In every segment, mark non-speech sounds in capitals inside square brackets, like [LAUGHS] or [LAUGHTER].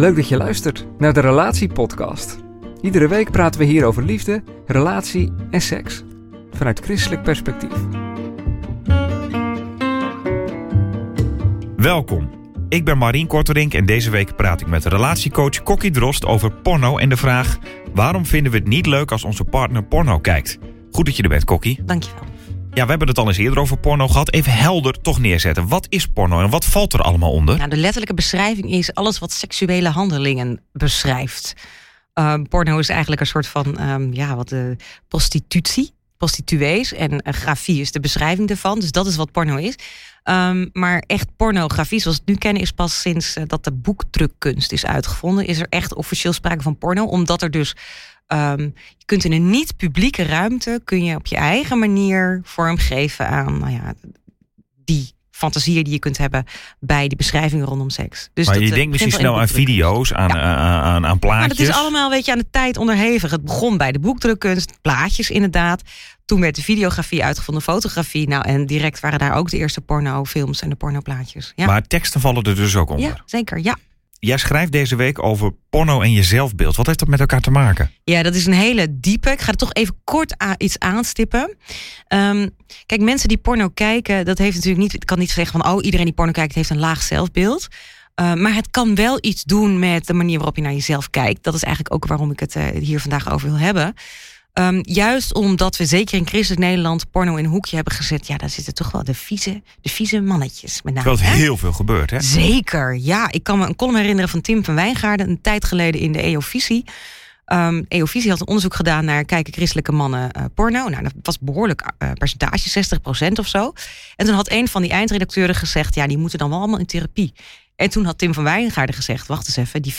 Leuk dat je luistert naar de Relatiepodcast. Iedere week praten we hier over liefde, relatie en seks. Vanuit christelijk perspectief. Welkom. Ik ben Marien Korterink en deze week praat ik met relatiecoach Kokkie Drost over porno en de vraag: waarom vinden we het niet leuk als onze partner porno kijkt? Goed dat je er bent, Kokkie. Dankjewel. Ja, we hebben het al eens eerder over porno gehad. Even helder toch neerzetten. Wat is porno en wat valt er allemaal onder? Nou, de letterlijke beschrijving is alles wat seksuele handelingen beschrijft. Ehm, porno is eigenlijk een soort van ehm, ja, wat de prostitutie, prostituees. En uh, grafie is de beschrijving daarvan. Dus dat is wat porno is. Ehm, maar echt pornografie, zoals we het nu kennen, is pas sinds uh, dat de boekdrukkunst is uitgevonden. Is er echt officieel sprake van porno, omdat er dus Um, je kunt in een niet-publieke ruimte kun je op je eigen manier vormgeven aan nou ja, die fantasieën die je kunt hebben bij die beschrijvingen rondom seks. Dus maar dat, je denkt misschien snel aan video's, aan, ja. aan, aan, aan, plaatjes. Maar het is allemaal weet je, aan de tijd onderhevig. Het begon bij de boekdrukkunst, plaatjes inderdaad. Toen werd de videografie uitgevonden, fotografie. Nou, en direct waren daar ook de eerste pornofilms en de pornoplaatjes. Ja. Maar teksten vallen er dus ook onder? Ja, zeker, ja. Jij schrijft deze week over porno en je zelfbeeld. Wat heeft dat met elkaar te maken? Ja, dat is een hele diepe. Ik ga er toch even kort iets aanstippen. Um, kijk, mensen die porno kijken, dat heeft natuurlijk niet. Ik kan niet zeggen van oh, iedereen die porno kijkt heeft een laag zelfbeeld. Uh, maar het kan wel iets doen met de manier waarop je naar jezelf kijkt. Dat is eigenlijk ook waarom ik het uh, hier vandaag over wil hebben. Um, juist omdat we zeker in christelijk Nederland porno in een hoekje hebben gezet. Ja, daar zitten toch wel de vieze, de vieze mannetjes. Met name, Terwijl heel veel gebeurt, hè? Zeker, ja. Ik kan me een column herinneren van Tim van Wijngaarden... een tijd geleden in de EO-visie. Um, EO-visie had een onderzoek gedaan naar kijken christelijke mannen uh, porno. Nou, dat was behoorlijk uh, percentage, 60% of zo. En toen had een van die eindredacteuren gezegd... ja, die moeten dan wel allemaal in therapie. En toen had Tim van Wijngaarden gezegd: Wacht eens even, die 40%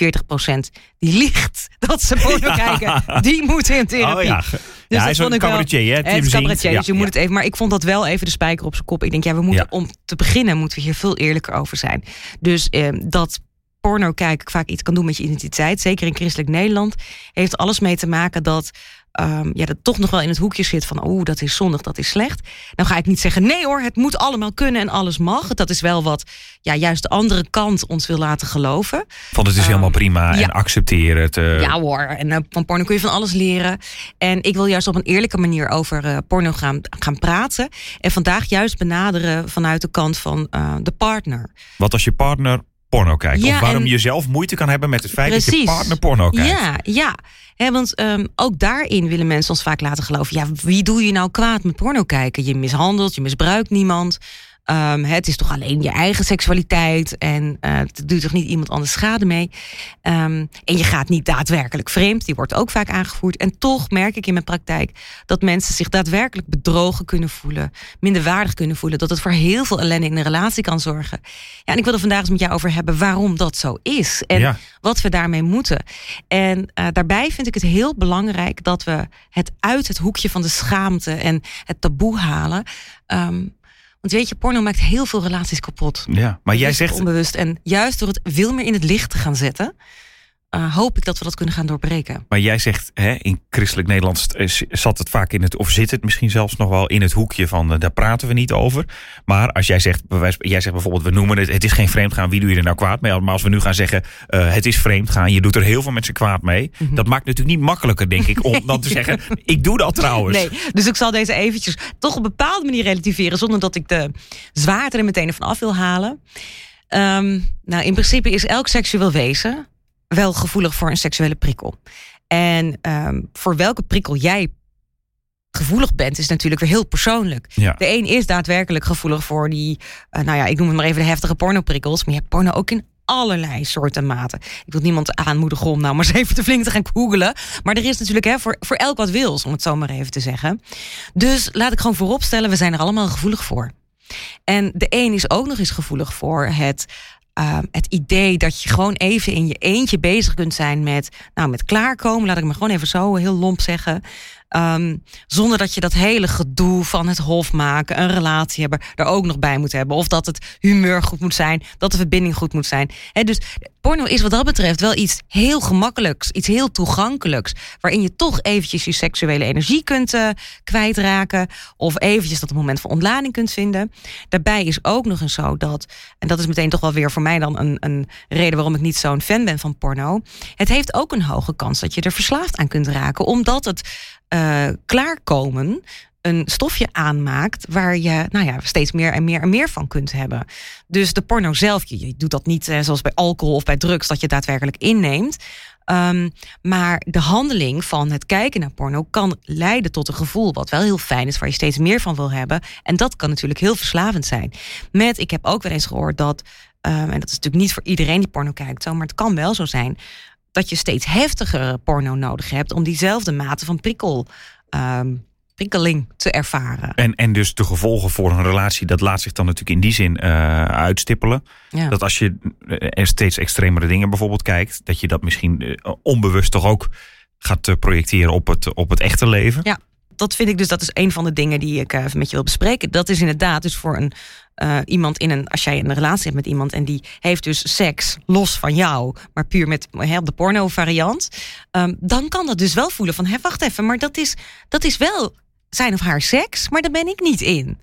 die ligt [LAUGHS] dat ze porno kijken, die moeten in therapie. Oh, ja. Dus ja, hij is een cabaretier, hè? Tim cabaretier, dus je moet het even. Maar ik vond dat wel even de spijker op zijn kop. Ik denk, ja, we moeten om te beginnen moeten we hier veel eerlijker over zijn. Dus eh, dat porno kijken vaak iets kan doen met je identiteit, zeker in christelijk Nederland, heeft alles mee te maken dat um, ja, dat toch nog wel in het hoekje zit van, oeh, dat is zondig, dat is slecht. Dan ga ik niet zeggen, nee hoor, het moet allemaal kunnen en alles mag. Dat is wel wat, ja, juist de andere kant ons wil laten geloven. Van het is um, helemaal prima ja. en accepteer het. Uh... Ja hoor, en uh, van porno kun je van alles leren. En ik wil juist op een eerlijke manier over uh, porno gaan, gaan praten. En vandaag juist benaderen vanuit de kant van de partner. Wat als je partner porno kijkt. Ja, of waarom en... je zelf moeite kan hebben met het feit Precies. dat je partner porno kijkt. Ja, ja. He, want um, ook daarin willen mensen ons vaak laten geloven... ja, wie doe je nou kwaad met porno kijken? Je mishandelt, je misbruikt niemand... Um, het is toch alleen je eigen seksualiteit en uh, het doet toch niet iemand anders schade mee. Um, en je gaat niet daadwerkelijk vreemd, die wordt ook vaak aangevoerd. En toch merk ik in mijn praktijk dat mensen zich daadwerkelijk bedrogen kunnen voelen, minderwaardig kunnen voelen, dat het voor heel veel ellende in een relatie kan zorgen. Ja, en ik wil er vandaag eens met jou over hebben waarom dat zo is en ja. wat we daarmee moeten. En uh, daarbij vind ik het heel belangrijk dat we het uit het hoekje van de schaamte en het taboe halen. Um, want weet je, porno maakt heel veel relaties kapot. Ja, maar jij zegt. Onbewust. En juist door het veel meer in het licht te gaan zetten. Uh, hoop ik dat we dat kunnen gaan doorbreken. Maar jij zegt, hè, in christelijk Nederlands zat het vaak in het, of zit het misschien zelfs nog wel in het hoekje van, uh, daar praten we niet over. Maar als jij zegt, jij zegt bijvoorbeeld, we noemen het, het is geen vreemdgaan, wie doe je er nou kwaad mee? Maar als we nu gaan zeggen, uh, het is vreemdgaan, je doet er heel veel mensen kwaad mee. Mm -hmm. Dat maakt natuurlijk niet makkelijker, denk ik, om dan te [LAUGHS] zeggen, ik doe dat trouwens. Nee, dus ik zal deze eventjes toch op een bepaalde manier relativeren, zonder dat ik de zwaarte er meteen van af wil halen. Um, nou, in principe is elk seksueel wezen wel gevoelig voor een seksuele prikkel. En um, voor welke prikkel jij gevoelig bent, is natuurlijk weer heel persoonlijk. Ja. De een is daadwerkelijk gevoelig voor die, uh, nou ja, ik noem het maar even de heftige pornoprikkels. Maar je hebt porno ook in allerlei soorten maten. Ik wil niemand aanmoedigen om nou maar eens even te flink te gaan googelen. Maar er is natuurlijk hè, voor, voor elk wat wils, om het zo maar even te zeggen. Dus laat ik gewoon vooropstellen, we zijn er allemaal gevoelig voor. En de een is ook nog eens gevoelig voor het Ehm, het idee dat je gewoon even in je eentje bezig kunt zijn met, nou, met klaarkomen, laat ik me gewoon even zo heel lomp zeggen. Ehm, zonder dat je dat hele gedoe van het hof maken, een relatie hebben, er ook nog bij moet hebben. Of dat het humeur goed moet zijn, dat de verbinding goed moet zijn. dus porno is wat dat betreft wel iets heel gemakkelijks, iets heel toegankelijks. Waarin je toch eventjes je seksuele energie kunt uh, kwijtraken. Of eventjes dat moment van ontlading kunt vinden. Daarbij is ook nog eens zo dat, en dat is meteen toch wel weer voor mij dan een, een reden waarom ik niet zo'n fan ben van porno. Het heeft ook een hoge kans dat je er verslaafd aan kunt raken. Omdat het uh, klaarkomen een stofje aanmaakt waar je nou ja, steeds meer en meer en meer van kunt hebben. Dus de porno zelf, je, doet dat niet uh, zoals bij alcohol of bij drugs, dat je daadwerkelijk inneemt. Um, maar de handeling van het kijken naar porno kan leiden tot een gevoel wat wel heel fijn is, waar je steeds meer van wil hebben. En dat kan natuurlijk heel verslavend zijn. Met, ik heb ook wel eens gehoord dat, um, en dat is natuurlijk niet voor iedereen die porno kijkt, zo, maar het kan wel zo zijn dat je steeds heftigere porno nodig hebt om diezelfde mate van prikkel. Um, prikkeling te ervaren. En, en dus de gevolgen voor een relatie, dat laat zich dan natuurlijk in die zin uh, uitstippelen. Ja. Dat als je er steeds extremere dingen bijvoorbeeld kijkt, dat je dat misschien uh, onbewust toch ook gaat projecteren op het, op het echte leven. Ja, dat vind ik dus, dat is een van de dingen die ik even met je wil bespreken. Dat is inderdaad dus voor een uh, iemand in een, als jij een relatie hebt met iemand en die heeft dus seks los van jou, maar puur met de porno variant, um, dan kan dat dus wel voelen van, hé, wacht even, maar dat is, dat is wel zijn of haar seks, maar daar ben ik niet in.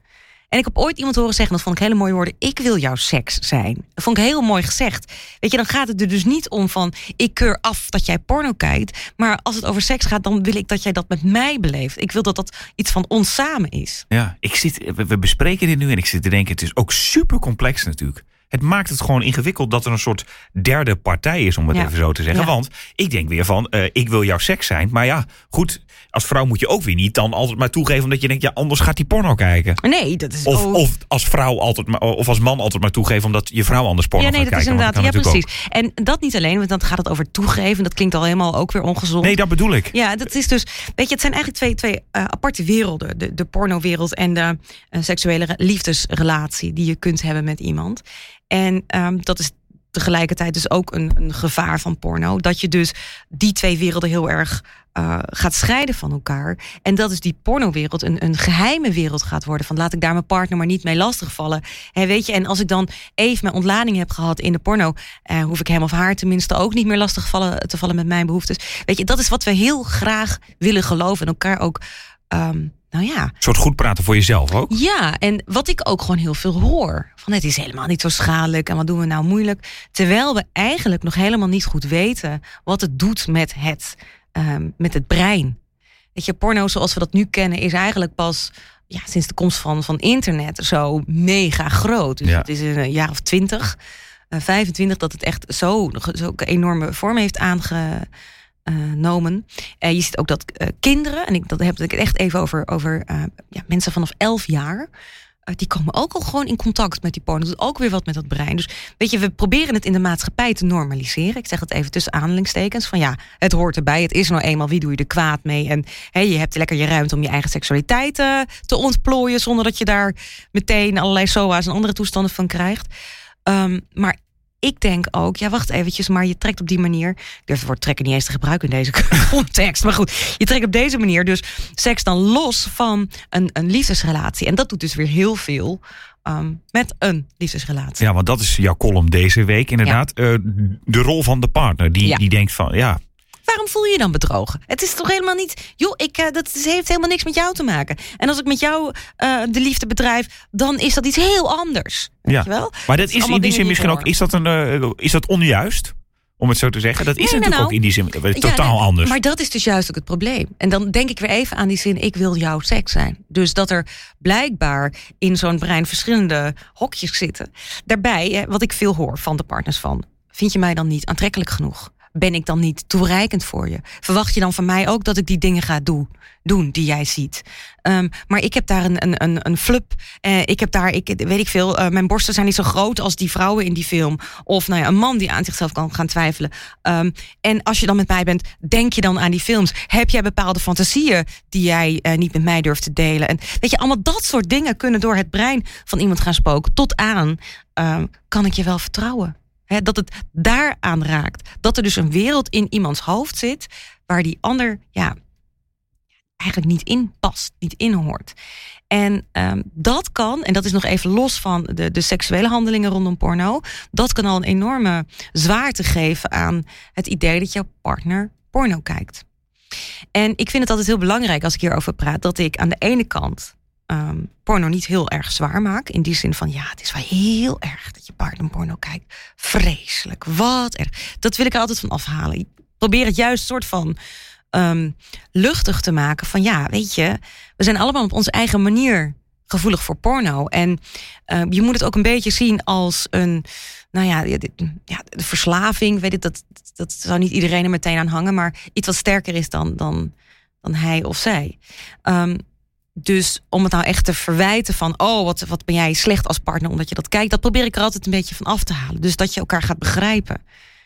En ik heb ooit iemand horen zeggen, dat vond ik hele mooie woorden, ik wil jouw seks zijn. Dat vond ik heel mooi gezegd. Weet je, dan gaat het er dus niet om van, ik keur af dat jij porno kijkt. Maar als het over seks gaat, dan wil ik dat jij dat met mij beleeft. Ik wil dat dat iets van ons samen is. Ja, ik zit, we bespreken dit nu en ik zit te denken, het is ook super complex natuurlijk. Het maakt het gewoon ingewikkeld dat er een soort derde partij is, om het even zo te zeggen. Ja. Want ik denk weer van, uh, ik wil jouw seks zijn. Maar ja, goed, als vrouw moet je ook weer niet dan altijd maar toegeven omdat je denkt, ja, anders gaat die porno kijken. Nee, dat is of, of als vrouw altijd maar, of als man altijd maar toegeven omdat je vrouw anders porno ja, nee, gaat dat kijken. Is inderdaad, ja, precies. Ook. En dat niet alleen, want dan gaat het over toegeven. Dat klinkt al helemaal ook weer ongezond. Nee, dat bedoel ik. Ja, dat is dus, weet je, het zijn eigenlijk twee, twee uh, aparte werelden. De, de pornowereld en de uh, seksuele liefdesrelatie die je kunt hebben met iemand. En um, dat is tegelijkertijd dus ook een, een, gevaar van porno. Dat je dus die twee werelden heel erg uh, gaat scheiden van elkaar. En dat is die pornowereld een, een geheime wereld gaat worden. Van laat ik daar mijn partner maar niet mee lastigvallen. He, weet je, en als ik dan even mijn ontlading heb gehad in de porno, uh, hoef ik hem of haar tenminste ook niet meer lastig vallen, te vallen met mijn behoeftes. Weet je, dat is wat we heel graag willen geloven en elkaar ook. Um, nou ja. Een soort goed praten voor jezelf ook. Ja, en wat ik ook gewoon heel veel hoor. Van het is helemaal niet zo schadelijk en wat doen we nou moeilijk. Terwijl we eigenlijk nog helemaal niet goed weten wat het doet met het, um, met het brein. Weet je, porno zoals we dat nu kennen is eigenlijk pas ja, sinds de komst van, van internet zo mega groot. Dus ja. het is een jaar of twintig, uh, 25 dat het echt zo, zo enorme vorm heeft aange genomen. Uh, je ziet ook dat uh, kinderen, en ik dat heb ik het echt even over, over ja, mensen vanaf 11 jaar. die komen ook al gewoon in contact met die porno. Dat doet ook weer wat met dat brein. Dus weet je, we proberen het in de maatschappij te normaliseren. Ik zeg het even tussen aanhalingstekens. Van ja, het hoort erbij. Het is nou eenmaal, wie doe je er kwaad mee? En hey, je hebt lekker je ruimte om je eigen seksualiteit te ontplooien. Zonder dat je daar meteen allerlei SOA's en andere toestanden van krijgt. Um, maar ik denk ook, ja, wacht eventjes, maar je trekt op die manier. Ik durf het woord trekken niet eens te gebruiken in deze [LAUGHS] context. Maar goed, je trekt op deze manier dus seks dan los van een, een liefdesrelatie. En dat doet dus weer heel veel um, met een liefdesrelatie. Ja, want dat is jouw column deze week inderdaad. Ja. Uh, de rol van de partner, die, ja. die denkt van, ja, waarom voel je je dan bedrogen? Het is toch helemaal niet. Joh, ik, uh, dat heeft helemaal niks met jou te maken. En als ik met jou uh, de liefde bedrijf, dan is dat iets heel anders. Weet ja. je wel? Maar dat is in die zin misschien ook. Is dat, een, uh, is dat onjuist? Om het zo te zeggen. Dat is nee, natuurlijk nou, ook in die zin totaal ja, nee, anders. Maar dat is dus juist ook het probleem. En dan denk ik weer even aan die zin: ik wil jouw seks zijn. Dus dat er blijkbaar in zo'n brein verschillende hokjes zitten. Daarbij, wat ik veel hoor van de partners van: vind je mij dan niet aantrekkelijk genoeg? Ben ik dan niet toereikend voor je? Verwacht je dan van mij ook dat ik die dingen ga doen, doen die jij ziet? Um, maar ik heb daar een, een, een, een flub. Uh, ik heb daar, ik, weet ik veel, uh, mijn borsten zijn niet zo groot als die vrouwen in die film. Of nou ja, een man die aan zichzelf kan gaan twijfelen. Um, en als je dan met mij bent, denk je dan aan die films? Heb jij bepaalde fantasieën die jij uh, niet met mij durft te delen? En weet je, allemaal dat soort dingen kunnen door het brein van iemand gaan spoken. Tot aan, um, kan ik je wel vertrouwen? Dat het daaraan raakt. Dat er dus een wereld in iemands hoofd zit waar die ander ja, eigenlijk niet in past, niet in hoort. En um, dat kan, en dat is nog even los van de, de seksuele handelingen rondom porno, dat kan al een enorme zwaarte geven aan het idee dat jouw partner porno kijkt. En ik vind het altijd heel belangrijk als ik hierover praat, dat ik aan de ene kant um, porno niet heel erg zwaar maak. In die zin van, ja, het is wel heel erg dat je partner porno kijkt. Vreselijk, wat erg. Dat wil ik er altijd van afhalen. Ik probeer het juist soort van um, luchtig te maken. Van ja, weet je, we zijn allemaal op onze eigen manier gevoelig voor porno. En uh, je moet het ook een beetje zien als een, nou ja, ja de verslaving. Weet ik, dat, dat zou niet iedereen er meteen aan hangen, maar iets wat sterker is dan, dan, dan hij of zij. Dus om het nou echt te verwijten van, oh, wat, wat ben jij slecht als partner omdat je dat kijkt, dat probeer ik er altijd een beetje van af te halen. Dus dat je elkaar gaat begrijpen.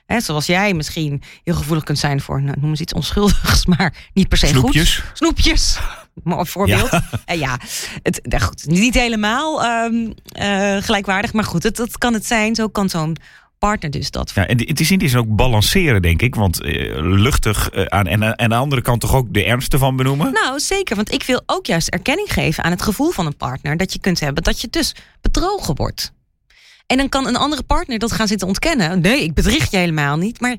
He, zoals jij misschien heel gevoelig kunt zijn voor, nou, noem eens iets onschuldigs, [LAUGHS] maar niet per se Snoepjes. goed. Snoepjes. [LAUGHS] Maar voorbeeld. Ja, [LAUGHS] en ja het, nou goed, niet helemaal um, uh, gelijkwaardig, maar goed, het, dat kan het zijn. Zo kan zo'n partner dus dat. Ja, en het is in die zin ook balanceren, denk ik. Want uh, luchtig uh, aan en, en aan de andere kant toch ook de ernste van benoemen? Nou, zeker. Want ik wil ook juist erkenning geven aan het gevoel van een partner. Dat je kunt hebben dat je dus bedrogen wordt. En dan kan een andere partner dat gaan zitten ontkennen. Nee, ik bedrieg je helemaal niet. Maar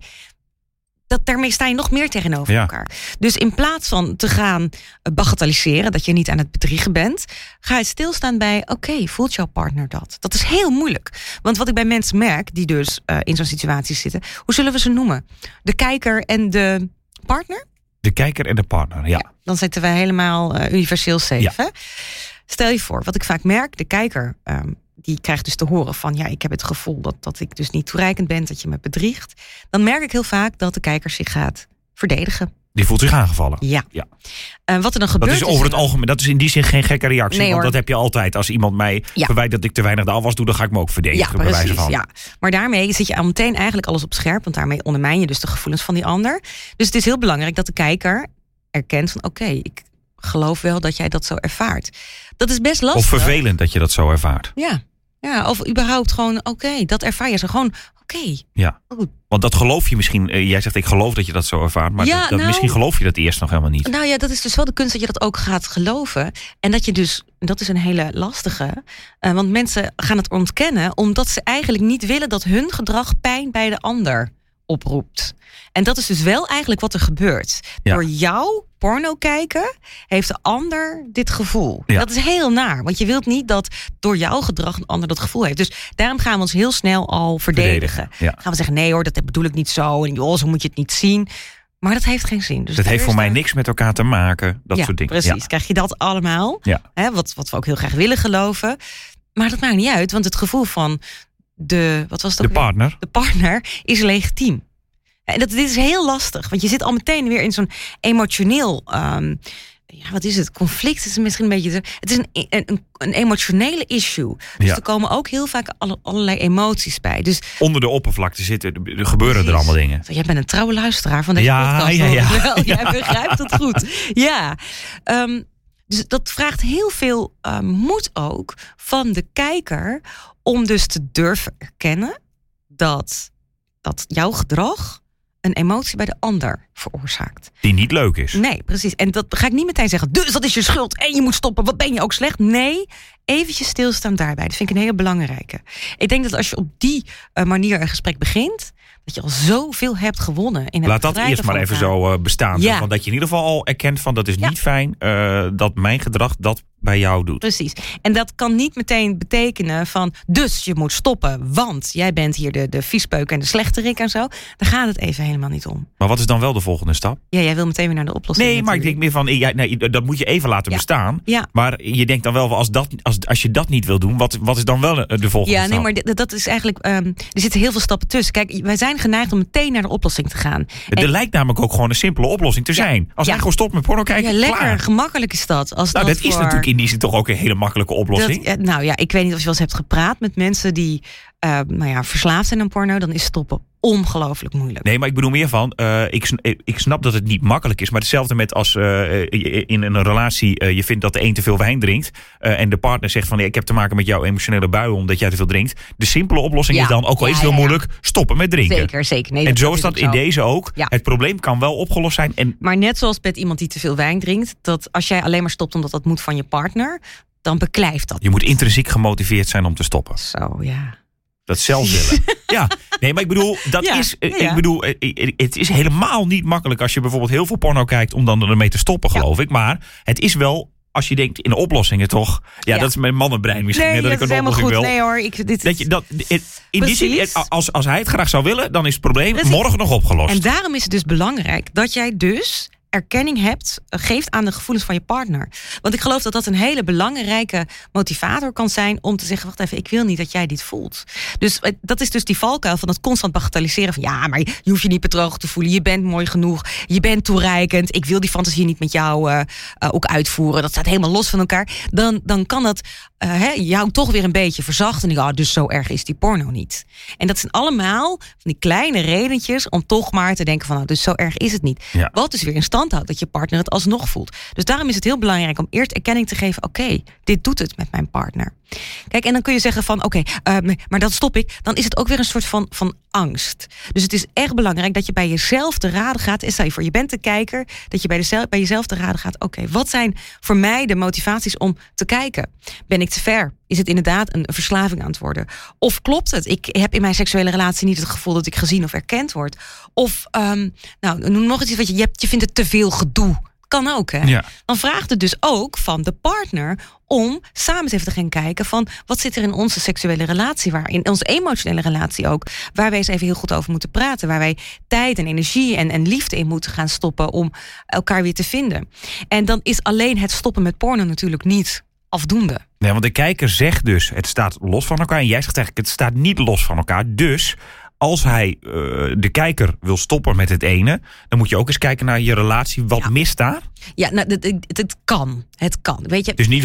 dat, daarmee sta je nog meer tegenover Ja. elkaar. Dus in plaats van te gaan eh, bagatelliseren dat je niet aan het bedriegen bent, ga je stilstaan bij: oké, voelt jouw partner dat? Dat is heel moeilijk. Want wat ik bij mensen merk die dus uh, in zo'n situatie zitten, hoe zullen we ze noemen? De kijker en de partner? De kijker en de partner, ja. dan zitten we helemaal uh, universeel safe. Ja. Hè? Stel je voor, wat ik vaak merk, de kijker. Um, die krijgt dus te horen van ja, ik heb het gevoel dat, dat ik dus niet toereikend ben, dat je me bedriegt. Dan merk ik heel vaak dat de kijker zich gaat verdedigen. Die voelt zich aangevallen. Ja. ja. Uh, wat er dan gebeurt. Dat is over het algemeen. Dat is in die zin geen gekke reactie. Nee, want hoor. dat heb je altijd. Als iemand mij Ja. verwijt dat ik te weinig de afwas doe, dan ga ik me ook verdedigen. Ja, bij wijze precies. van. Ja. Maar daarmee zit je al meteen eigenlijk alles op scherp. Want daarmee ondermijn je dus de gevoelens van die ander. Dus het is heel belangrijk dat de kijker erkent van oké, ik geloof wel dat jij dat zo ervaart. Dat is best lastig. Of vervelend dat je dat zo ervaart. Ja. Ja, of überhaupt gewoon, oké, dat ervaar je zo gewoon, oké. Ja. Goed. Want dat geloof je misschien. eh, jij zegt ik geloof dat je dat zo ervaart. Maar Ja, dat, dat- nou- misschien geloof je dat eerst nog helemaal niet. Nou ja, dat is dus wel de kunst dat je dat ook gaat geloven. En dat je dus, dat is een hele lastige. eh, want mensen gaan het ontkennen omdat ze eigenlijk niet willen dat hun gedrag pijn bij de ander oproept. En dat is dus wel eigenlijk wat er gebeurt. Ja. Door jouw porno kijken heeft de ander dit gevoel. Ja. Dat is heel naar, want je wilt niet dat door jouw gedrag een ander dat gevoel heeft. Dus daarom gaan we ons heel snel al verdedigen. Ja. Gaan we zeggen, nee hoor, dat bedoel ik niet zo. En joh, zo moet je het niet zien. Maar dat heeft geen zin. Dus dat heeft voor mij niks met elkaar te maken. Dat soort dingen. Precies, krijg je dat allemaal. Ja. Hè, wat, wat we ook heel graag willen geloven. Maar dat maakt niet uit, want het gevoel van de, wat was het De weer? partner. de partner is legitiem. En dat, dit is heel lastig, want je zit al meteen weer in zo'n emotioneel. ehm, ja, wat is het? Conflict is misschien een beetje. te- Het is een, een, een emotionele issue. Dus Ja. er komen ook heel vaak alle, allerlei emoties bij. Dus Onder de oppervlakte zitten. Er gebeuren er allemaal dingen. Jij bent een trouwe luisteraar van deze Ja, podcast. ja, ja. [LAUGHS] Wel. Jij begrijpt het goed. Ja. Ehm, dus dat vraagt heel veel eh, moed ook van de kijker... om dus te durven erkennen dat, dat jouw gedrag... een emotie bij de ander veroorzaakt. Die niet leuk is. Nee, precies. En dat ga ik niet meteen zeggen... dus dat is je schuld en je moet stoppen. Wat ben je ook slecht? Nee, eventjes stilstaan daarbij. Dat vind ik een hele belangrijke. Ik denk dat als je op die eh, manier een gesprek begint... dat je al zoveel hebt gewonnen. In het Laat dat eerst maar even elkaar. zo eh, bestaan. Ja. Want dat je in ieder geval al erkent van dat is Ja. niet fijn. eh, dat mijn gedrag dat bij jou doet. Precies. En dat kan niet meteen betekenen van... dus je moet stoppen, want jij bent hier de, de viespeuk en de slechterik en zo. Daar gaat het even helemaal niet om. Maar wat is dan wel de volgende stap? Ja, jij wil meteen weer naar de oplossing. Nee, maar ik denk meer van, ja, nee, dat moet je even laten Ja. bestaan. Ja. Maar je denkt dan wel, als, dat, als, als je dat niet wil doen, wat, wat is dan wel de volgende Ja, nee, stap? maar d- dat is eigenlijk. ehm, er zitten heel veel stappen tussen. Kijk, wij zijn geneigd om meteen naar de oplossing te gaan. Er lijkt namelijk ook gewoon een simpele oplossing te zijn. Als Ja. hij gewoon stopt met porno kijken, ja, lekker, klaar. gemakkelijk is dat. Als Nou, dat, dat is voor- natuurlijk in die zin toch ook een hele makkelijke oplossing. Dat, nou ja, ik weet niet of je wel eens hebt gepraat met mensen die eh, nou ja, verslaafd zijn aan porno. Dan is stoppen ongelooflijk moeilijk. Nee, maar ik bedoel meer van, eh, ik, eh, ik snap dat het niet makkelijk is. Maar hetzelfde met als eh, je in een relatie je vindt dat de een te veel wijn drinkt. eh, en de partner zegt van, ik heb te maken met jouw emotionele bui omdat jij te veel drinkt. De simpele oplossing Ja. is dan, ook al is het heel ja, ja. moeilijk, stoppen met drinken. Zeker, zeker. Nee, en zo is dat in zo. deze ook. Ja. Het probleem kan wel opgelost zijn. En Maar net zoals met iemand die te veel wijn drinkt, dat als jij alleen maar stopt omdat dat moet van je partner, dan beklijft dat. je moet intrinsiek gemotiveerd zijn om te stoppen. Zo, ja. Dat zelf willen. [LAUGHS] ja, nee, maar ik bedoel, dat Ja, is, eh, ja, ik bedoel, eh, eh, het is helemaal niet makkelijk als je bijvoorbeeld heel veel porno kijkt om dan ermee te stoppen, Ja. geloof ik. Maar het is wel, als je denkt in de oplossingen toch, ja, Ja. dat is mijn mannenbrein misschien, Nee, hè, dat, dat ik is een oplossing goed. wil. Nee hoor, ik, dit, Dat je, dat, het- in die zin, eh, als, als hij het graag zou willen, dan is het probleem Precies. morgen nog opgelost. En daarom is het dus belangrijk dat jij dus erkenning hebt, eh, geeft aan de gevoelens van je partner. Want ik geloof dat dat een hele belangrijke motivator kan zijn om te zeggen: wacht even, ik wil niet dat jij dit voelt. Dus eh, dat is dus die valkuil van het constant bagatelliseren van ja, maar je hoeft je niet bedrogen te voelen. Je bent mooi genoeg, je bent toereikend. Ik wil die fantasie niet met jou eh, ook uitvoeren. Dat staat helemaal los van elkaar. Dan, dan kan dat eh, hè, jou toch weer een beetje verzachten. En ik, oh, dus zo erg is die porno niet. En dat zijn allemaal van die kleine redentjes om toch maar te denken van, nou, dus zo erg is het niet. Ja. Wat dus weer in stand houdt dat je partner het alsnog voelt. Dus daarom is het heel belangrijk om eerst erkenning te geven, oké, dit doet het met mijn partner. Kijk, en dan kun je zeggen van, oké, eh, nee, maar dat stop ik. Dan is het ook weer een soort van, van angst. Dus het is echt belangrijk dat je bij jezelf te raden gaat. En stel je voor, je bent de kijker, dat je bij, de, bij jezelf te raden gaat. Oké, wat zijn voor mij de motivaties om te kijken? Ben ik te ver? Is het inderdaad een verslaving aan het worden? Of klopt het? Ik heb in mijn seksuele relatie niet het gevoel dat ik gezien of erkend word. Of, ehm, nou, noem nog eens iets wat je, je, hebt, je vindt het te veel gedoe. Kan ook, hè? Ja. Dan vraagt het dus ook van de partner om samen eens even te gaan kijken van wat zit er in onze seksuele relatie, waar in onze emotionele relatie ook, waar wij eens even heel goed over moeten praten, waar wij tijd en energie en, en liefde in moeten gaan stoppen om elkaar weer te vinden. En dan is alleen het stoppen met porno natuurlijk niet afdoende. Nee, want de kijker zegt dus, het staat los van elkaar. En jij zegt eigenlijk, het staat niet los van elkaar. Dus als hij, eh, de kijker, wil stoppen met het ene... dan moet je ook eens kijken naar je relatie. Wat Ja. mist daar? Ja, nou, het, het, het kan. Het kan. Weet je, Het is niet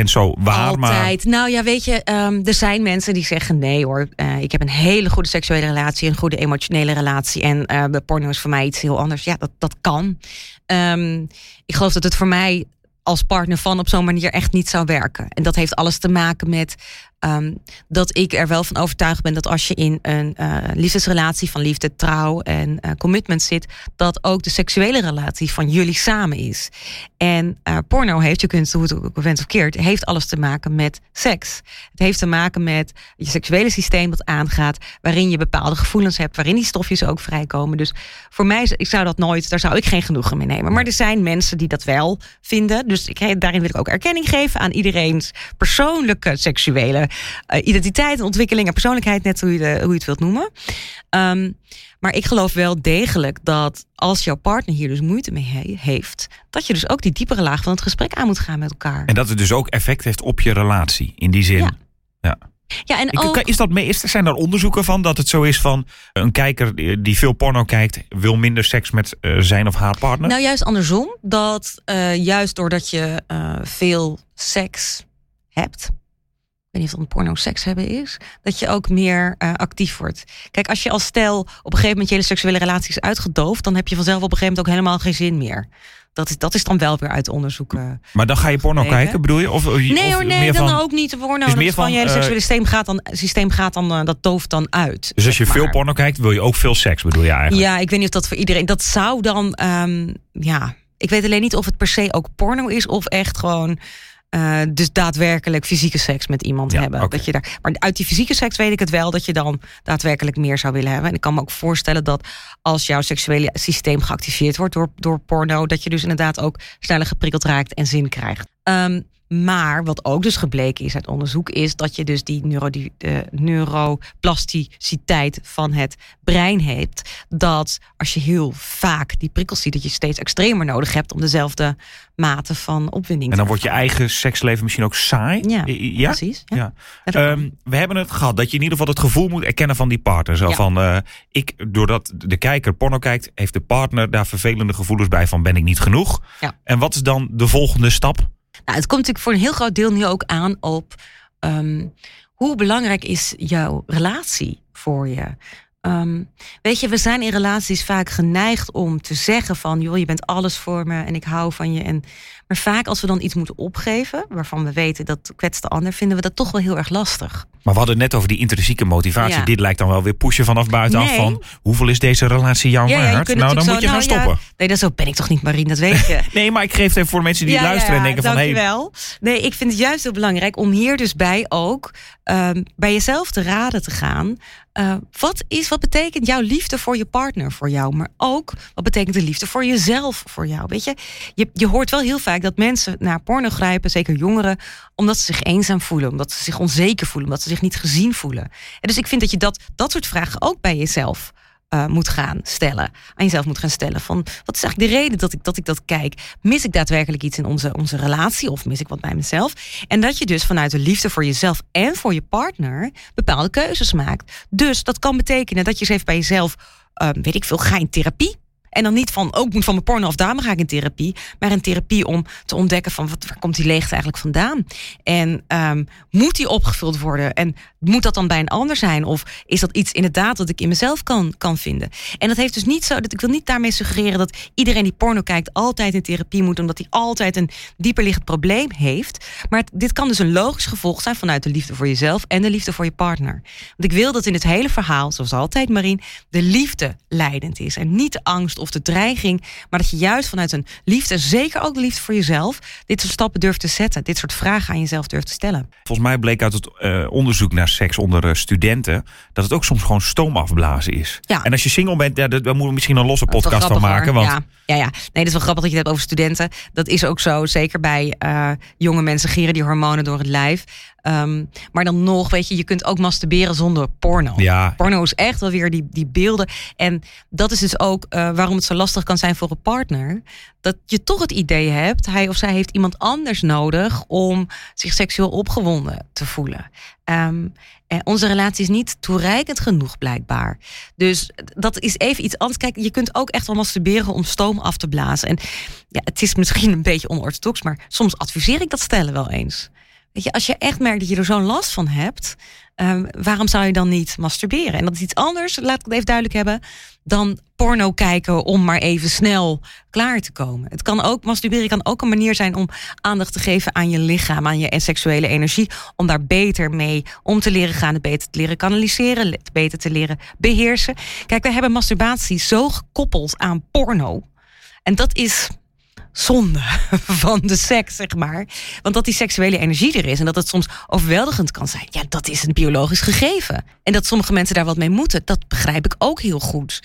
100% zo waar, maar... Altijd. Nou ja, weet je, ehm, er zijn mensen die zeggen: nee hoor, eh, ik heb een hele goede seksuele relatie, een goede emotionele relatie. En de porno is voor mij iets heel anders. Ja, dat, dat kan. Ehm, ik geloof dat het voor mij als partner van op zo'n manier echt niet zou werken. En dat heeft alles te maken met ehm, dat ik er wel van overtuigd ben dat als je in een eh, liefdesrelatie van liefde, trouw en eh, commitment zit, dat ook de seksuele relatie van jullie samen is. En eh, porno heeft, je kunt hoe het ook bent of keert, heeft alles te maken met seks. Het heeft te maken met je seksuele systeem dat aangaat, waarin je bepaalde gevoelens hebt, waarin die stofjes ook vrijkomen. Dus voor mij ik zou dat nooit, daar zou ik geen genoegen mee nemen. Maar er zijn mensen die dat wel vinden. Dus ik, daarin wil ik ook erkenning geven aan iedereen's persoonlijke seksuele eh, identiteit, ontwikkeling en persoonlijkheid, net hoe je, de, hoe je het wilt noemen. Ehm, maar ik geloof wel degelijk dat als jouw partner hier dus moeite mee he- heeft, dat je dus ook die diepere laag van het gesprek aan moet gaan met elkaar. En dat het dus ook effect heeft op je relatie. In die zin. Ja. Ja. ja, en ook, Is dat mee, is, zijn er onderzoeken van dat het zo is van een kijker die- veel porno kijkt, wil minder seks met eh, zijn of haar partner? nou juist andersom, dat eh, juist doordat je veel seks hebt, weet niet of dat een porno seks hebben is, dat je ook meer eh, actief wordt. Kijk, als je als stel op een gegeven moment je hele seksuele relatie is uitgedoofd, dan heb je vanzelf op een gegeven moment ook helemaal geen zin meer. Dat is, dat is dan wel weer uit onderzoeken. maar dan ga je porno kijken, bedoel je? Of, of, Nee hoor, nee, dan van, ook niet de porno. is Dat meer van, van, je hele eh, seksuele systeem gaat dan, systeem gaat dan eh, dat dooft dan uit. Dus als je veel porno kijkt, wil je ook veel seks, bedoel je eigenlijk? Ja, ik weet niet of dat voor iedereen. Dat zou dan, ehm, ja. Ik weet alleen niet of het per se ook porno is of echt gewoon. Eh, dus daadwerkelijk fysieke seks met iemand Ja, hebben. Dat je daar, maar uit die fysieke seks weet ik het wel dat je dan daadwerkelijk meer zou willen hebben. En ik kan me ook voorstellen dat als jouw seksuele systeem geactiveerd wordt door, door porno, dat je dus inderdaad ook sneller geprikkeld raakt en zin krijgt. Ehm, Maar wat ook dus gebleken is uit onderzoek, is dat je dus die, neuro, die de neuroplasticiteit van het brein hebt. Dat als je heel vaak die prikkels ziet, dat je steeds extremer nodig hebt om dezelfde mate van opwinding En dan wordt je eigen seksleven misschien ook saai. Ja, ja? Precies. Ja. Ehm, we hebben het gehad dat je in ieder geval het gevoel moet erkennen van die partner. Zo Ja. van, eh, ik, doordat de kijker porno kijkt, heeft de partner daar vervelende gevoelens bij van ben ik niet genoeg. Ja. En wat is dan de volgende stap? Nou, het komt natuurlijk voor een heel groot deel nu ook aan op ehm, hoe belangrijk is jouw relatie voor je. Ehm, weet je, we zijn in relaties vaak geneigd om te zeggen van, joh, je bent alles voor me en ik hou van je. En, maar vaak als we dan iets moeten opgeven, waarvan we weten dat kwetst de ander, vinden we dat toch wel heel erg lastig. Maar we hadden het net over die intrinsieke motivatie. Ja. Dit lijkt dan wel weer pushen vanaf buitenaf Nee. van hoeveel is deze relatie jou Ja, ja, je waard? nou, dan moet je gaan nou stoppen. Nee, dat zo ben ik toch niet, Marien, dat weet je. [LAUGHS] Nee, maar ik geef het even voor de mensen die luisteren en denken van hé, hey. Nee, ik vind het juist heel belangrijk om hier dus bij ook ehm, bij jezelf te raden te gaan. Eh, wat, is, wat betekent jouw liefde voor je partner voor jou? Maar ook wat betekent de liefde voor jezelf voor jou? Weet je, je, je hoort wel heel vaak dat mensen naar porno grijpen, zeker jongeren, omdat ze zich eenzaam voelen, omdat ze zich onzeker voelen, omdat ze zich niet gezien voelen. En dus ik vind dat je dat, dat soort vragen ook bij jezelf eh, moet gaan stellen. Aan jezelf moet gaan stellen. Van wat is eigenlijk de reden dat ik dat, ik dat kijk? Mis ik daadwerkelijk iets in onze, onze relatie of mis ik wat bij mezelf? En dat je dus vanuit de liefde voor jezelf en voor je partner bepaalde keuzes maakt. Dus dat kan betekenen dat je eens even bij jezelf, eh, weet ik veel, ga in therapie. En dan niet van, ook moet van mijn porno of dame ga ik in therapie. Maar in therapie om te ontdekken van, wat, waar komt die leegte eigenlijk vandaan? En ehm, moet die opgevuld worden? En moet dat dan bij een ander zijn? Of is dat iets inderdaad dat ik in mezelf kan, kan vinden? En dat heeft dus niet zo, dat ik wil niet daarmee suggereren dat iedereen die porno kijkt altijd in therapie moet, omdat hij altijd een dieperliggend probleem heeft. Maar dit kan dus een logisch gevolg zijn vanuit de liefde voor jezelf en de liefde voor je partner. Want ik wil dat in het hele verhaal, zoals altijd Marien, de liefde leidend is. En niet de angst of de dreiging, maar dat je juist vanuit een liefde, zeker ook de liefde voor jezelf, dit soort stappen durft te zetten. Dit soort vragen aan jezelf durft te stellen. volgens mij bleek uit het eh, onderzoek naar seks onder eh, studenten dat het ook soms gewoon stoom afblazen is. Ja. En als je single bent, ja, daar moeten we misschien een losse podcast van maken. hoor. Want Ja, ja, ja. Nee, dat is wel grappig dat je het hebt over studenten. Dat is ook zo, zeker bij eh, jonge mensen gieren die hormonen door het lijf. Ehm, maar dan nog, weet je, je kunt ook masturberen zonder porno. ja, Porno is echt wel weer die, die beelden. En dat is dus ook eh, waarom het zo lastig kan zijn voor een partner. Dat je toch het idee hebt, hij of zij heeft iemand anders nodig om zich seksueel opgewonden te voelen. Ehm, en onze relatie is niet toereikend genoeg, blijkbaar. Dus dat is even iets anders. Kijk, je kunt ook echt wel masturberen om stoom af te blazen. En ja, het is misschien een beetje onorthodox, maar soms adviseer ik dat stellen wel eens. Weet je, als je echt merkt dat je er zo'n last van hebt, ehm, waarom zou je dan niet masturberen? En dat is iets anders, laat ik het even duidelijk hebben, dan porno kijken om maar even snel klaar te komen. Het kan ook, masturberen kan ook een manier zijn om aandacht te geven aan je lichaam, aan je seksuele energie, om daar beter mee om te leren gaan, het beter te leren kanaliseren, het beter te leren beheersen. Kijk, we hebben masturbatie zo gekoppeld aan porno. En dat is zonde [LAUGHS] van de seks, zeg maar. Want dat die seksuele energie er is en dat het soms overweldigend kan zijn, ja, dat is een biologisch gegeven. En dat sommige mensen daar wat mee moeten, dat begrijp ik ook heel goed.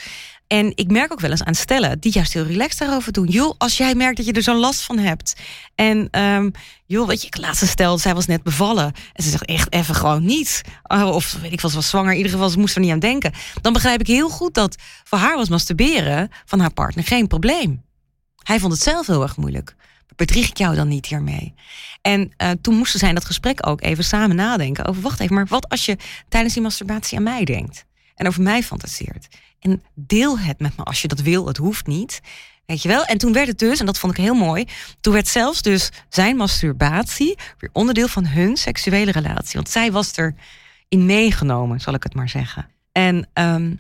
En ik merk ook wel eens aan stellen die juist heel relaxed daarover doen. Joh, als jij merkt dat je er zo'n last van hebt. En ehm, joh, weet je, ik laatste stel, zij was net bevallen. En ze zegt echt even gewoon niet. Oh, of weet ik was zwanger. In ieder geval, ze moest er niet aan denken. Dan begrijp ik heel goed dat voor haar was masturberen van haar partner geen probleem. Hij vond het zelf heel erg moeilijk. Bedrieg ik jou dan niet hiermee? En eh, toen moesten zij in dat gesprek ook even samen nadenken over... wacht even, maar wat als je tijdens die masturbatie aan mij denkt? En over mij fantaseert? En deel het met me als je dat wil, het hoeft niet. Weet je wel? En toen werd het dus, en dat vond ik heel mooi... toen werd zelfs dus zijn masturbatie weer onderdeel van hun seksuele relatie. Want zij was er in meegenomen, zal ik het maar zeggen. En ehm,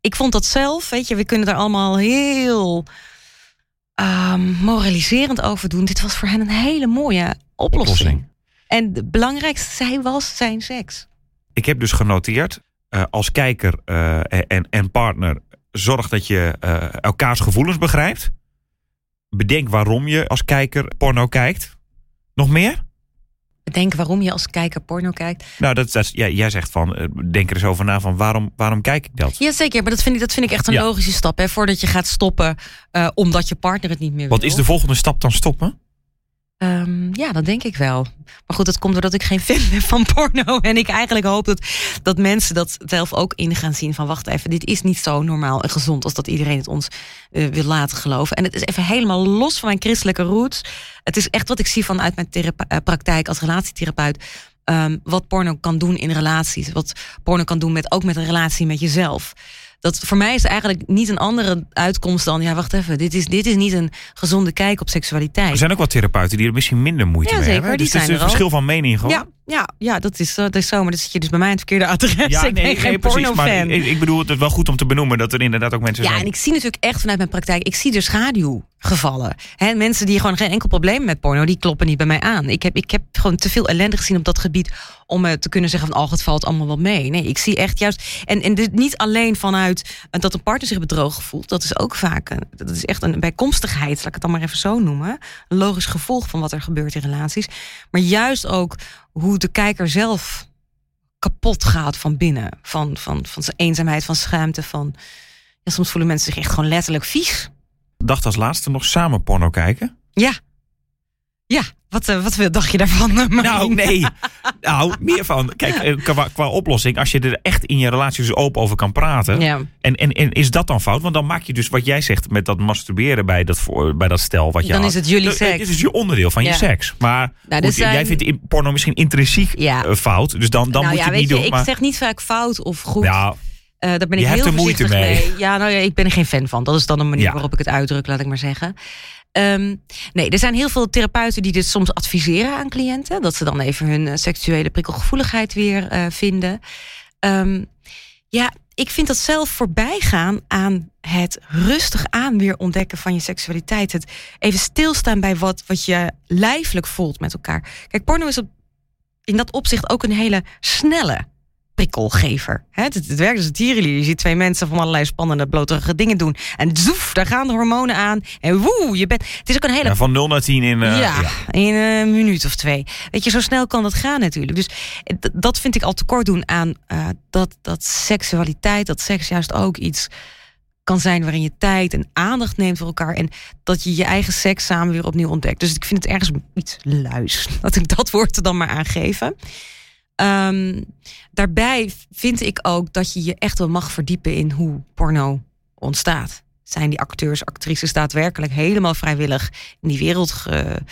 ik vond dat zelf, weet je, we kunnen er allemaal heel ehm, moraliserend over doen. Dit was voor hen een hele mooie oplossing. Oplossing. En het belangrijkste zij was zijn seks. ik heb dus genoteerd eh, als kijker eh, en, en partner zorg dat je eh, elkaars gevoelens begrijpt. Bedenk waarom je als kijker porno kijkt. Nog meer? Bedenk waarom je als kijker porno kijkt. Nou, dat, dat ja, jij zegt van, eh, denk er eens over na van waarom, waarom kijk ik dat? Jazeker, maar dat vind ik, dat vind ik echt een Ja. logische stap. Hè, voordat je gaat stoppen eh, omdat je partner het niet meer wil. Wat is de volgende stap dan stoppen? Ehm, ja, dat denk ik wel. Maar goed, dat komt doordat ik geen fan ben van porno. [LAUGHS] En ik eigenlijk hoop dat, dat mensen dat zelf ook in gaan zien. Van wacht even, dit is niet zo normaal en gezond als dat iedereen het ons uh, wil laten geloven. En het is even helemaal los van mijn christelijke roots. Het is echt wat ik zie vanuit mijn praktijk als relatietherapeut. Um, wat porno kan doen in relaties. Wat porno kan doen met, ook met een relatie met jezelf dat voor mij is eigenlijk niet een andere uitkomst dan, ja, wacht even, dit is, dit is niet een gezonde kijk op seksualiteit. Er zijn ook wat therapeuten die er misschien minder moeite ja, mee zeker, hebben. Die dus zijn het is er een verschil van mening gewoon. Ja, ja, ja dat, is, dat is zo, maar dan zit je dus bij mij het verkeerde adres. Ja, ik ben nee, geen nee, ik, ik bedoel het is wel goed om te benoemen dat er inderdaad ook mensen Ja, zijn. en ik zie natuurlijk echt vanuit mijn praktijk, ik zie er schaduwgevallen. Hè, mensen die gewoon geen enkel probleem met porno, die kloppen niet bij mij aan. Ik heb, ik heb gewoon te veel ellende gezien op dat gebied om uh, te kunnen zeggen van, oh, het valt allemaal wel mee. Nee, ik zie echt juist, en, en dit niet alleen vanuit uh, dat een partner zich bedrogen voelt, dat is ook vaak, een, dat is echt een bijkomstigheid, laat ik het dan maar even zo noemen. Een logisch gevolg van wat er gebeurt in relaties. Maar juist ook hoe de kijker zelf kapot gaat van binnen. Van, van, van zijn eenzaamheid, van schaamte. Van, ja, soms voelen mensen zich echt gewoon letterlijk vies. Dacht als laatste nog samen porno kijken? Ja. Ja, wat, uh, wat dacht je daarvan? Nou, nee. [LAUGHS] nou, meer van. Kijk, uh, qua, qua, oplossing, als je er echt in je relatie dus open over kan praten. Ja. En, en, en is dat dan fout? Want dan maak je dus wat jij zegt met dat masturberen bij dat, voor, bij dat stel wat je Dan had. is het jullie seks. Dit is je onderdeel van Ja. je seks. Maar Nou, goed, zijn- jij vindt in- porno misschien intrinsiek Ja. eh, fout. Dus dan, dan nou moet je het weet niet je, doen. ik maar, zeg niet vaak fout of goed. Eh, daar ben ik Je hebt heel er moeite mee. Ja, nou ja, ik ben er geen fan van. Dat is dan een manier Ja. waarop ik het uitdruk, laat ik maar zeggen. Ehm, nee, er zijn heel veel therapeuten die dit soms adviseren aan cliënten. Dat ze dan even hun eh, seksuele prikkelgevoeligheid weer eh, vinden. Ehm, ja, ik vind dat zelf voorbij gaan aan het rustig aan weer ontdekken van je seksualiteit. Het even stilstaan bij wat, wat je lijfelijk voelt met elkaar. Kijk, porno is op, in dat opzicht ook een hele snelle prikkelgever. Hè, Het, het werkt als een tierenlier. Je ziet twee mensen van allerlei spannende, bloterige dingen doen. En zoef, daar gaan de hormonen aan. En woe, je bent... Het is ook een hele ja, van 0 naar 10 in. eh, ja, in een minuut of twee. Weet je, zo snel kan dat gaan natuurlijk. Dus d- dat vind ik al tekort doen aan eh, dat, dat seksualiteit, dat seks juist ook iets kan zijn waarin je tijd en aandacht neemt voor elkaar. En dat je je eigen seks samen weer opnieuw ontdekt. Dus ik vind het ergens iets luis. [LAUGHS] Dat ik dat woord er dan maar aangeven. Ehm, daarbij vind ik ook dat je je echt wel mag verdiepen in hoe porno ontstaat. Zijn die acteurs, actrices daadwerkelijk helemaal vrijwillig in die wereld ge,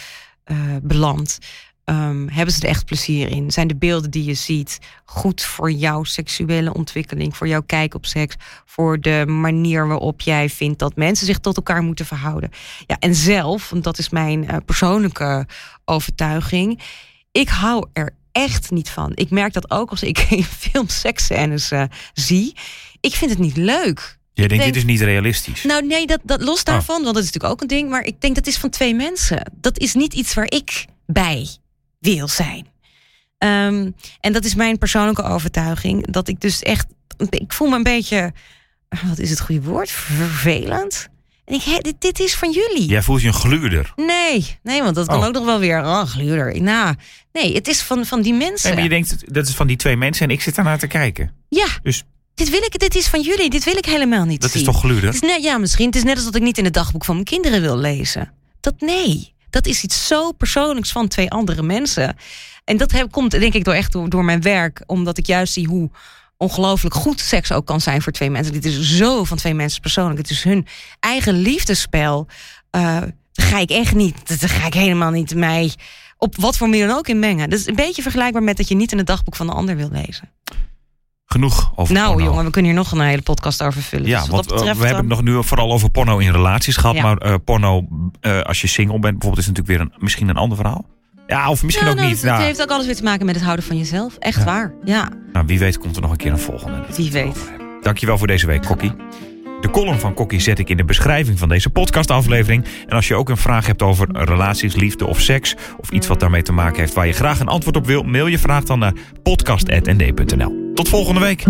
eh, beland? Ehm, hebben ze er echt plezier in? Zijn de beelden die je ziet goed voor jouw seksuele ontwikkeling, voor jouw kijk op seks, voor de manier waarop jij vindt dat mensen zich tot elkaar moeten verhouden? Ja, en zelf, want dat is mijn eh, persoonlijke overtuiging, ik hou er echt niet van. Ik merk dat ook als ik [LAUGHS] in film seksscènes eh, zie. Ik vind het niet leuk. Jij denkt, denk- dit is niet realistisch. Nou, nee, dat, dat los daarvan, want dat is natuurlijk ook een ding. Maar ik denk dat is van twee mensen. Dat is niet iets waar ik bij wil zijn. Ehm, en dat is mijn persoonlijke overtuiging. Dat ik dus echt. Ik voel me een beetje. Wat is het goede woord? Vervelend. En ik, hé, dit, dit is van jullie. Jij voelt je een gluurder. Nee, nee, want dat kan Oh. ook nog wel weer. Oh, gluurder. Nou, nee, het is van, van die mensen. Nee, maar je denkt, dat is van die twee mensen en ik zit daarnaar te kijken. Ja, Dus dit, wil ik, dit is van jullie. Dit wil ik helemaal niet dat zien. is toch gluurder? Het is net, ja, misschien. Het is net als dat ik niet in het dagboek van mijn kinderen wil lezen. Dat nee. Dat is iets zo persoonlijks van twee andere mensen. En dat heb, komt denk ik door echt door, door mijn werk. Omdat ik juist zie hoe ongelooflijk goed seks ook kan zijn voor twee mensen. Dit is zo van twee mensen persoonlijk. Het is hun eigen liefdespel. Daar ga ik echt niet. Daar ga ik helemaal niet mij op wat voor manier dan ook in mengen. Dat is een beetje vergelijkbaar met dat je niet in het dagboek van de ander wil lezen. Genoeg over Nou, porno. jongen, we kunnen hier nog een hele podcast over vullen. Ja, Dus want eh, betreft, we hebben het nog nu vooral over porno in relaties gehad. Ja. Maar eh, porno eh, als je single bent, bijvoorbeeld, is natuurlijk weer een, misschien een ander verhaal. Ja, of misschien Ja, ook nou, niet. Het, het Nou, heeft ook alles weer te maken met het houden van jezelf. Echt Ja. waar. Ja. nou, wie weet komt er nog een keer een volgende. Wie weet. Dankjewel voor deze week, Kokkie. De column van Kokkie zet ik in de beschrijving van deze podcastaflevering. En als je ook een vraag hebt over relaties, liefde of seks... of iets wat daarmee te maken heeft waar je graag een antwoord op wil... mail je vraag dan naar podcast.nd.nl. Tot volgende week.